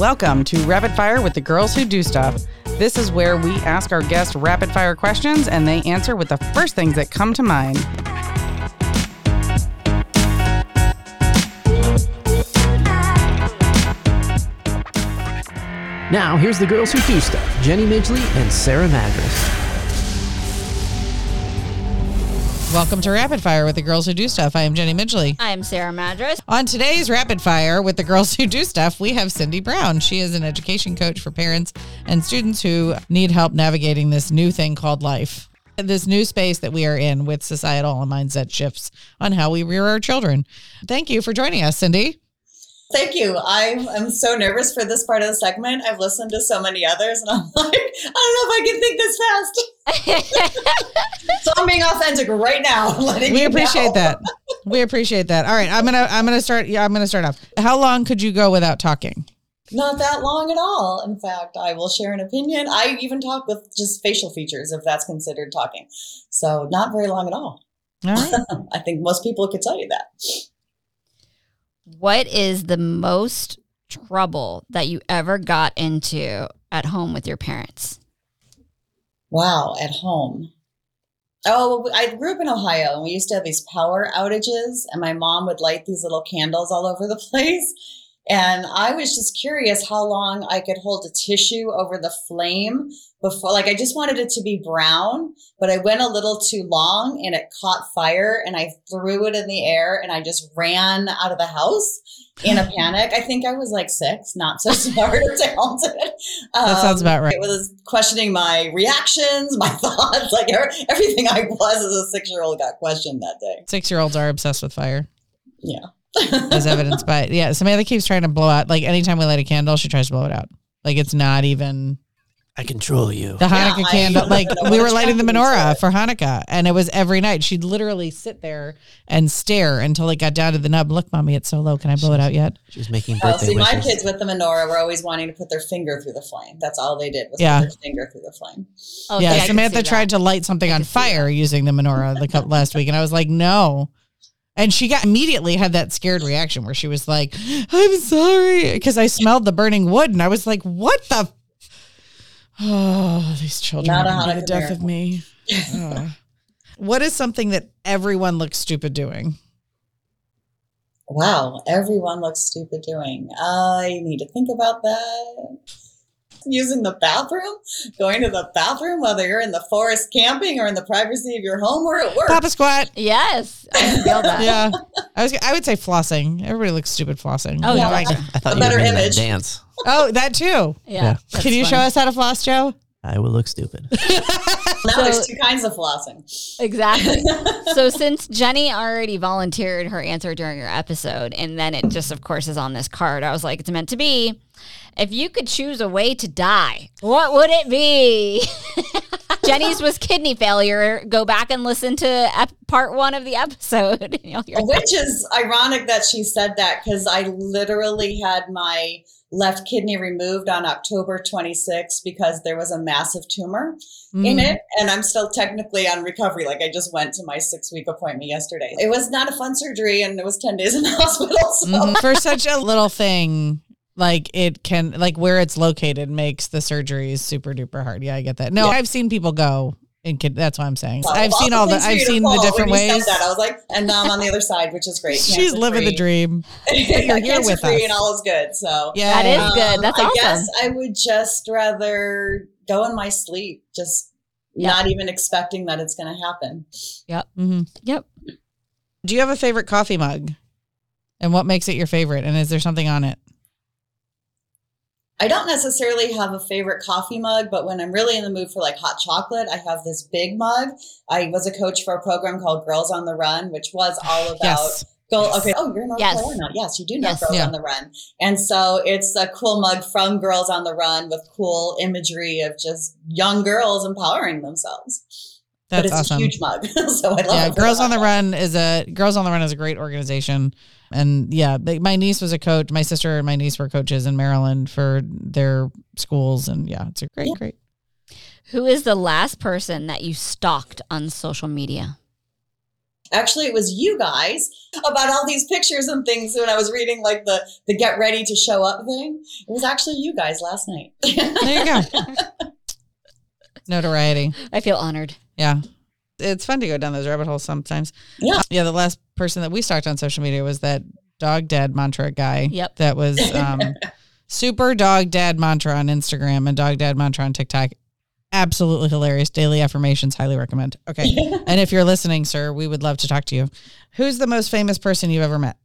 Welcome to Rapid Fire with the Girls Who Do Stuff. This is where we ask our guests rapid fire questions and they answer with the first things that come to mind. Now, here's the girls who do stuff Jenny Midgley and Sarah Madras. Welcome to Rapid Fire with the Girls Who Do Stuff. I am Jenny Midgley. I'm Sarah Madras. On today's Rapid Fire with the Girls Who Do Stuff, we have Cindy Brown. She is an education coach for parents and students who need help navigating this new thing called life. This new space that we are in with societal and mindset shifts on how we rear our children. Thank you for joining us, Cindy. Thank you. I'm, I'm so nervous for this part of the segment. I've listened to so many others and I'm like, I don't know if I can think this fast. so I'm being authentic right now. letting We appreciate know. that. We appreciate that. All right, I'm gonna I'm gonna start. Yeah, I'm gonna start off. How long could you go without talking? Not that long at all. In fact, I will share an opinion. I even talk with just facial features if that's considered talking. So not very long at all. All right. I think most people could tell you that. What is the most trouble that you ever got into at home with your parents? Wow, at home. Oh, I grew up in Ohio and we used to have these power outages, and my mom would light these little candles all over the place. And I was just curious how long I could hold a tissue over the flame before, like, I just wanted it to be brown, but I went a little too long and it caught fire and I threw it in the air and I just ran out of the house in a panic. I think I was like six, not so smart or talented. That sounds Um, about right. It was questioning my reactions, my thoughts, like er- everything I was as a six year old got questioned that day. Six year olds are obsessed with fire, Yeah. As evidenced by yeah. Samantha keeps trying to blow out. Like anytime we light a candle, she tries to blow it out. Like it's not even I control you. the Hanukkah Yeah, I- candle. Like we were lighting the menorah for Hanukkah, and it was every night. She'd literally sit there and stare until it got down to the nub. Look, mommy, it's so low. Can I blow it out yet? She was making Oh, birthday see, my kids with the menorah were always wanting to put their finger through the flame. That's all they did was Yeah. put their finger through the flame. Oh, yeah, see, Samantha tried to light something on can see fire using the menorah the cou- last week, and I was like, no. And she got immediately had that scared reaction where she was like, "I'm sorry," because I smelled the burning wood, and I was like, "What the?" f- Oh, these children Not are the death of me. What is something that everyone looks stupid doing? Wow, everyone looks stupid doing. I need to think about that. Using the bathroom, going to the bathroom, whether you're in the forest camping or in the privacy of your home or at work. Papa squat. Yes, I feel that. Yeah, I was. I would say flossing. Everybody looks stupid flossing. Oh, yeah. Like- I thought A you were better doing that dance. oh, that too. Yeah. that's Can you show us how to floss, Joe? I will look stupid. now So- there's two kinds of flossing. Exactly. so since Jenny already volunteered her answer during her episode, and then it just, of course, is on this card, I was like, it's meant to be. If you could choose a way to die, what would it be? Jenny's was kidney failure. Go back and listen to ep- part one of the episode. and you'll hear Which is ironic that she said that because I literally had my left kidney removed on October 26th because there was a massive tumor in Mm. it. And I'm still technically on recovery. Like I just went to my six week appointment yesterday. It was not a fun surgery and it was 10 days in the hospital. So Mhm. For such a little thing, like it can, like where it's located makes the surgeries super duper hard. Yeah, I get that. No, Yeah. I've seen people go and kid. That's what I'm saying. Well, I've seen all the. I've seen the different ways. that, I was like, and now I'm on the other side, which is great. She's living the dream. you're you're here with us. and all is good. So Yeah, That is good. Um, That's I awesome. guess I would just rather go in my sleep, just Yeah. not even expecting that it's going to happen. Yep. Mm-hmm. Yep. Do you have a favorite coffee mug? And what makes it your favorite? And is there something on it? I don't necessarily have a favorite coffee mug, but when I'm really in the mood for like hot chocolate, I have this big mug. I was a coach for a program called Girls on the Run, which was all about Yes. Go, okay. Oh, you're in North Yes. Carolina. Yes, you do know Yes. Girls Yeah. on the Run. And so it's a cool mug from Girls on the Run with cool imagery of just young girls empowering themselves. But That's it's awesome. a huge mug. so I love yeah, it. for Girls on the Run is a Girls on the Run is a great organization, and yeah, they, my niece was a coach. My sister and my niece were coaches in Maryland for their schools, and yeah, it's a great, Yeah. great. Who is the last person that you stalked on social media? Actually, it was you guys about all these pictures and things when I was reading like the the get ready to show up thing. It was actually you guys last night. There you go. Notoriety. I feel honored. Yeah. It's fun to go down those rabbit holes sometimes. Yeah. Yeah. The last person that we stalked on social media was that dog dad mantra guy. Yep. That was um, super dog dad mantra on Instagram and dog dad mantra on TikTok. Absolutely hilarious. Daily affirmations. Highly recommend. Okay. and if you're listening, sir, we would love to talk to you. Who's the most famous person you've ever met?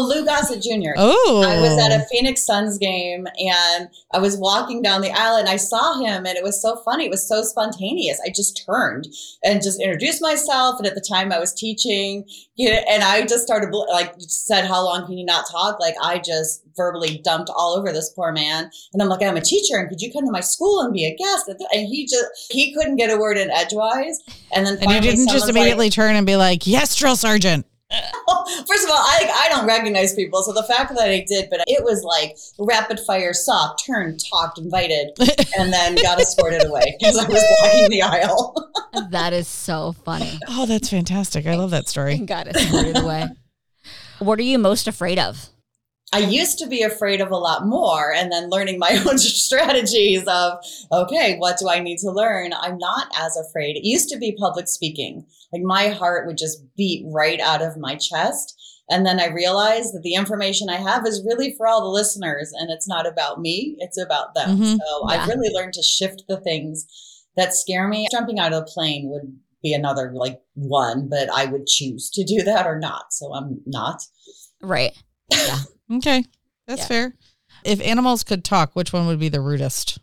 Lou Gossett Jr. Oh. I was at a oh. Phoenix Suns game and I was walking down the aisle and I saw him and it was so funny. It was so spontaneous. I just turned and just introduced myself. And at the time I was teaching, you know, and I just started like said, "How long can you not talk?" Like I just verbally dumped all over this poor man. And I'm like, "I'm a teacher, and could you come to my school and be a guest?" And he just he couldn't get a word in edgewise. And then and you didn't just someone's like- immediately turn and be like, yes, drill sergeant. First of all, I, I don't recognize people, so the fact that I did, but it was like rapid fire saw, turned, talked, invited, and then got escorted away because I was walking the aisle. That is so funny. Oh, that's fantastic. I love that story. Got escorted away. What are you most afraid of? I used to be afraid of a lot more, and then learning my own strategies of, okay, what do I need to learn? I'm not as afraid. It used to be public speaking. Like my heart would just beat right out of my chest. And then I realized that the information I have is really for all the listeners, and it's not about me, it's about them. Mhm. So Yeah. I've really learned to shift the things that scare me. Jumping out of a plane would be another like one, but I would choose to do that or not. So I'm not. Right. Okay. That's Yeah. fair. If animals could talk, which one would be the rudest?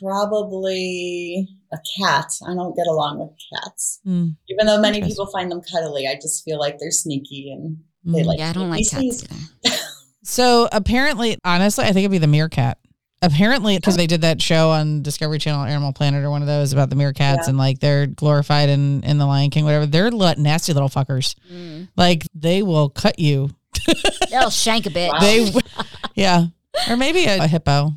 Probably a cat. I don't get along with cats. Hmm. Even though many people find them cuddly, I just feel like they're sneaky and they Mm. like Yeah, I don't like cats. So apparently, honestly, I think it'd be the meerkat. Apparently, because they did that show on Discovery Channel, Animal Planet, or one of those about the meerkats, Yeah. and like they're glorified in in the Lion King, whatever. They're li- nasty little fuckers. Mm. Like they will cut you. They'll shank a bit. Wow. They, yeah, or maybe a, a hippo.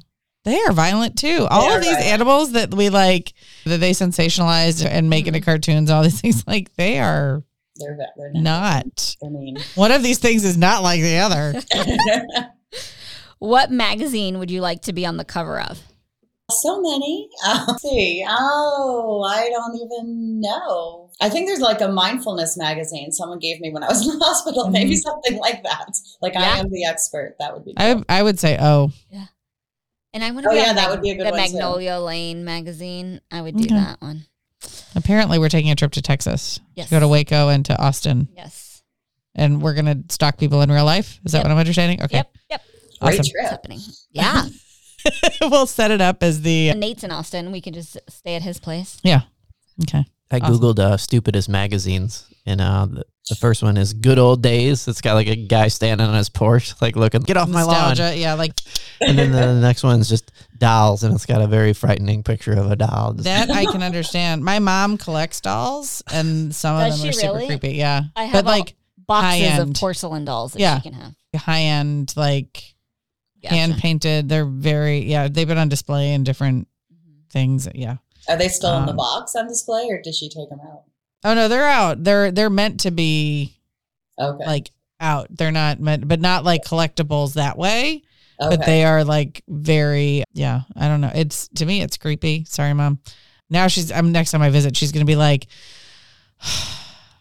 They are violent too. All are of these violent. animals that we like, that they sensationalized and make into mm-hmm. cartoons, all these things, like they are They're they're not. They're mean. One of these things is not like the other. What magazine would you like to be on the cover of? So many. Let's see. Oh, I don't even know. I think there's like a mindfulness magazine someone gave me when I was in the hospital. Maybe mm-hmm. something like that. Like Yeah. I am the expert. That would be. I cool. I would say, oh, Yeah. And I want to Oh, be yeah, on that would be a good the one, too. Magnolia Lane magazine. I would do Okay. that one. apparently we're taking a trip to Texas. Yes. Go to Waco and to Austin, Yes. and we're gonna stalk people in real life. Is that Yep. what I'm understanding? Okay, Yep. Yep. Awesome. It's trip. happening. Yeah. we'll set it up as the And Nate's in Austin. We can just stay at his place. yeah. Okay. I Awesome. googled uh, stupidest magazines, and uh, the, the first one is Good Old Days. It's got like a guy standing on his porch, like looking, get off my lawn. Yeah, like And then the next one's just dolls, and it's got a very frightening picture of a doll. Just- that I can understand. My mom collects dolls, and some of them are she super creepy. Yeah, I have but a- like Boxes of porcelain dolls that Yeah. she can have. high end, like Gotcha. hand painted. They're very yeah. They've been on display in different things. Yeah. Are they still in the Um, box on display, or did she take them out? Oh no, they're out. They're they're meant to be Okay. like out. They're not meant, but not like collectibles that way. okay. But they are like very yeah. I don't know. It's to me, it's creepy. Sorry, mom. Now she's. I'm next time I visit, she's gonna be like,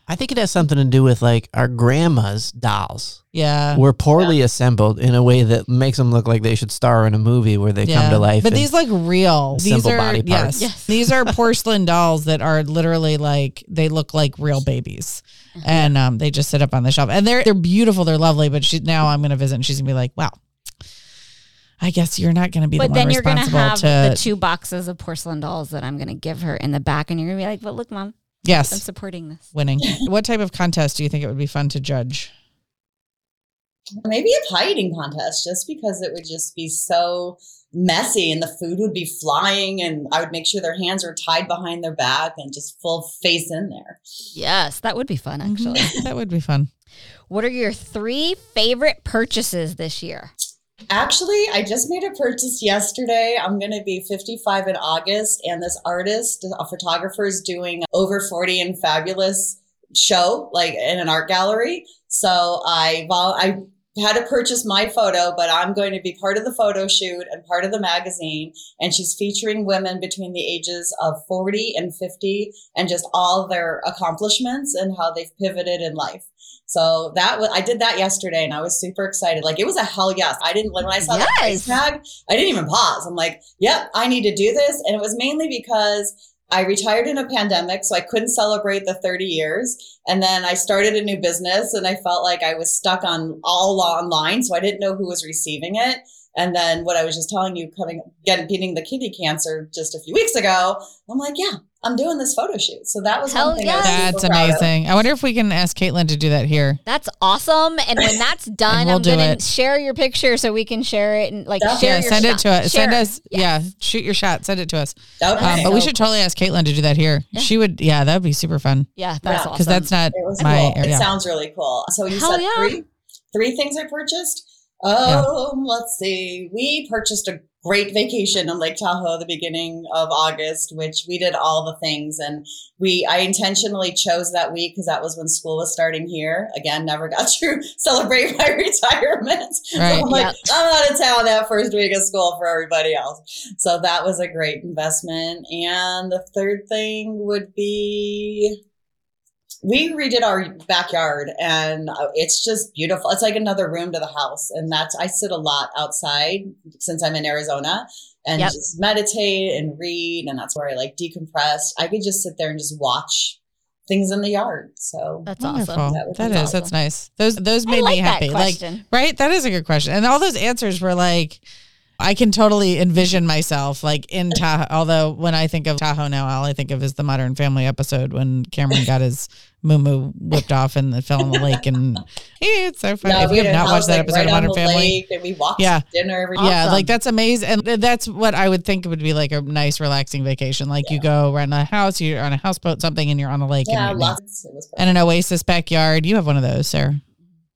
I think it has something to do with like our grandma's dolls yeah. were poorly assembled in a way that makes them look like they should star in a movie where they come to life. But these look real. These Simple are body parts. yes. Yes. These are porcelain dolls that are literally like they look like real babies, and um, they just sit up on the shelf, and they're they're beautiful. They're lovely. But she now I'm gonna visit, and she's gonna be like, wow. I guess you're not going to be the But one then you're going to responsible have to the two boxes of porcelain dolls that I'm going to give her in the back. And you're going to be like, but look, mom, I'm supporting this. winning. what type of contest do you think it would be fun to judge? Maybe a pie eating contest, just because it would just be so messy and the food would be flying, and I would make sure their hands were tied behind their back and just full face in there. Yes, that would be fun, actually. Mhm. that would be fun. what are your three favorite purchases this year? Actually, I just made a purchase yesterday. I'm going to be 55 in August, and this artist, a photographer, is doing over 40 and fabulous show, like in an art gallery. So I I had to purchase my photo, but I'm going to be part of the photo shoot and part of the magazine. And she's featuring women between the ages of 40 and 50 and just all their accomplishments and how they've pivoted in life. So that was, I did that yesterday and I was super excited. Like it was a hell yes. I didn't, when I saw that price tag, I didn't even pause. I'm like, yep, I need to do this. And it was mainly because I retired in a pandemic, so I couldn't celebrate the 30 years. And then I started a new business and I felt like I was stuck on all online. So I didn't know who was receiving it. And then what I was just telling you, coming, getting, beating the kidney cancer just a few weeks ago, I'm like, yeah, I'm doing this photo shoot. So that was Hell one thing I was yes. That's super proud of. amazing. I wonder if we can ask Caitlin to do that here. That's awesome. And when that's done, we'll I'm do gonna it. share your picture so we can share it and like Yeah, share yeah, your send it to us. Share Send us. Yes. Yeah, shoot your shot. Send it to us. That would Um, be but we should totally ask Caitlin to do that here. Yeah. She would. Yeah, that would be super fun Yeah, that's Yeah. awesome. because that's not It my cool. area. It sounds really cool. So you Hell said yeah. three, three things I purchased. Um, let's see. We purchased a great vacation in Lake Tahoe the beginning of August, which we did all the things, and we I intentionally chose that week because that was when school was starting here. Again, never got to celebrate my retirement. Right. So I'm like, Yep. I'm out of town that first week of school for everybody else. So that was a great investment. And the third thing would be we redid our backyard and uh, it's just beautiful. It's like another room to the house. And that's, I sit a lot outside since I'm in Arizona and Yep. just meditate and read. And that's where I like decompress. I could just sit there and just watch things in the yard. So that's Wonderful. awesome. That That is. awesome. That's nice. Those those made like me happy. Like right. That is a good question. And all those answers were like. I can totally envision myself like in Tahoe. Although when I think of Tahoe now, all I think of is the Modern Family episode when Cameron got his moo whipped off and it fell in the lake. And eh, it's so funny. No, if we you have not watched that episode right of Modern Family, we walked Yeah. dinner every. Yeah, Awesome. like that's amazing. And that's what I would think it would be like a nice, relaxing vacation. Like you go around a house, you're on a houseboat, something, and you're on the lake. Yeah, and, lots. And an oasis backyard. You have one of those, Sarah.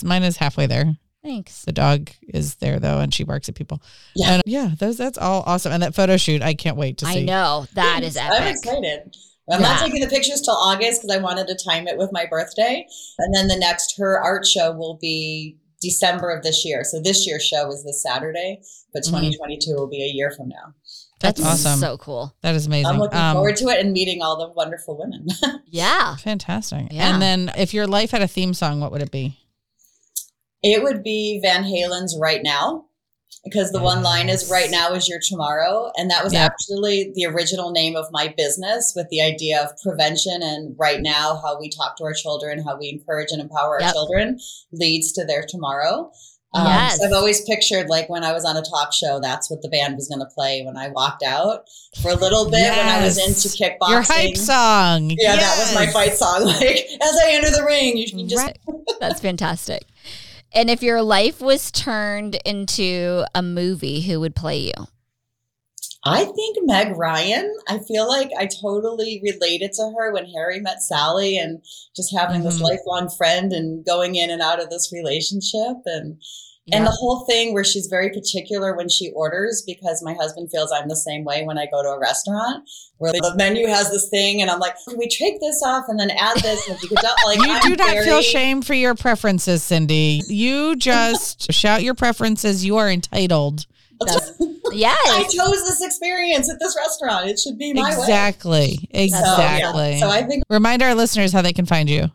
Mine is halfway there. Thanks. The dog is there though, and she barks at people. Yeah. And yeah, those that's all awesome. And that photo shoot, I can't wait to see. I know that is I'm excited. I'm not taking the pictures till August because I wanted to time it with my birthday. And then the next, her art show will be December of this year. So this year's show is this Saturday, but Mhm. 2022 will be a year from now. That's awesome. So cool. that is amazing. I'm looking Um, forward to it and meeting all the wonderful women. Yeah. Fantastic. Yeah. And then, if your life had a theme song, what would it be? It would be Van Halen's Right Now. Because the one line is right now is your tomorrow. And that was Yep. actually the original name of my business with the idea of prevention and right now, how we talk to our children, how we encourage and empower Yep. our children leads to their tomorrow. Um, Yes. so I've always pictured like when I was on a talk show, that's what the band was going to play when I walked out for a little bit when I was into kickboxing. Your hype song. Yeah, that was my fight song. Like as I enter the ring, you can just Right. That's fantastic. And if your life was turned into a movie, who would play you? I think Meg Ryan. I feel like I totally related to her when Harry met Sally and just having this Mhm. lifelong friend and going in and out of this relationship and and the whole thing where she's very particular when she orders because my husband feels I'm the same way when I go to a restaurant where the menu has this thing and I'm like, can we take this off and then add this? And if you could, like, You I'm do not very- feel shame for your preferences, Cindy. You just shout your preferences. You are entitled. That's- I chose this experience at this restaurant. It should be my way. Exactly. So, yeah. Exactly. So I think Remind our listeners how they can find you.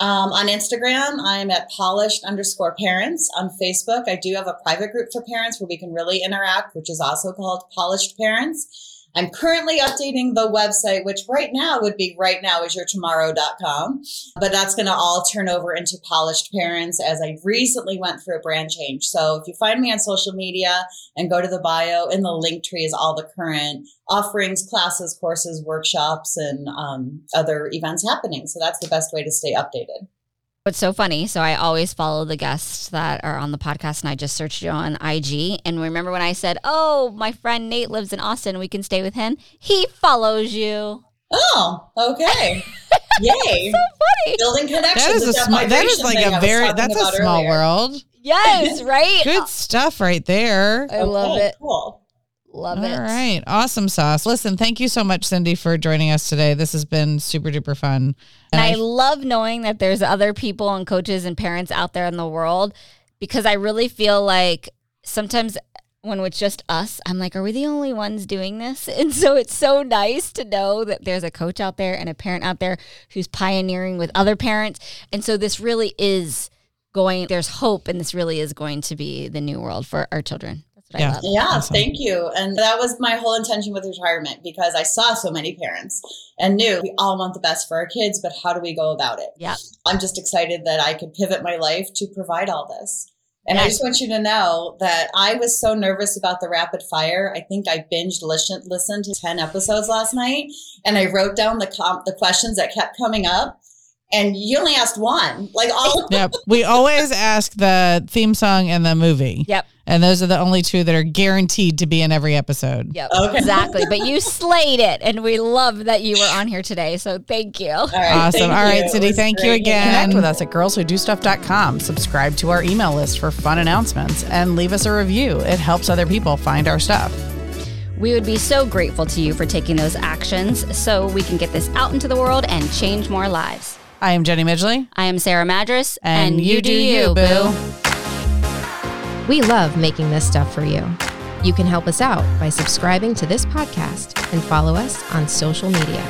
Um, on Instagram, I'm at polished underscore parents. On Facebook, I do have a private group for parents where we can really interact, which is also called Polished Parents. I'm currently updating the website, which right now would be right now is your tomorrow.com, but that's going to all turn over into Polished Parents as I recently went through a brand change. So if you find me on social media and go to the bio, in the link tree is all the current offerings, classes, courses, workshops, and um, other events happening. So that's the best way to stay updated. What's so funny? So I always follow the guests that are on the podcast, and I just searched you on IG. And remember when I said, "Oh, my friend Nate lives in Austin. We can stay with him." He follows you. Oh, okay. Yay. so Funny. Building connections. That is a It's small. That is like thing I a very. That's a small earlier. world. Yes, right. Good stuff right there. I love it. Cool. Love All it. right. Awesome sauce. Listen, thank you so much, Cindy, for joining us today. This has been super duper fun. And I I- love knowing that there's other people and coaches and parents out there in the world because I really feel like sometimes when it's just us, I'm like, are we the only ones doing this? And so it's so nice to know that there's a coach out there and a parent out there who's pioneering with other parents. And so this really is going, there's hope, and this really is going to be the new world for our children. That's what Yeah. I love. Yeah, Awesome. thank you. And that was my whole intention with retirement because I saw so many parents and knew we all want the best for our kids, but how do we go about it? Yeah. I'm just excited that I could pivot my life to provide all this. And I just want you to know that I was so nervous about the rapid fire. I think I binged listen, listened to 10 episodes last night and I wrote down the com- the questions that kept coming up. And you only asked one. Like all Yep. We always ask the theme song and the movie. Yep. And those are the only two that are guaranteed to be in every episode. Yep. Okay. Exactly. But you slayed it. And we love that you were on here today. So thank you. All right, Awesome. thank All right, you. Cindy, It was thank you again. Connect with us at girlswhodostuff.com. Subscribe to our email list for fun announcements and leave us a review. It helps other people find our stuff. We would be so grateful to you for taking those actions so we can get this out into the world and change more lives. I am Jenny Midgley. I am Sarah Madras, And you do you, boo. We love making this stuff for you. You can help us out by subscribing to this podcast and follow us on social media.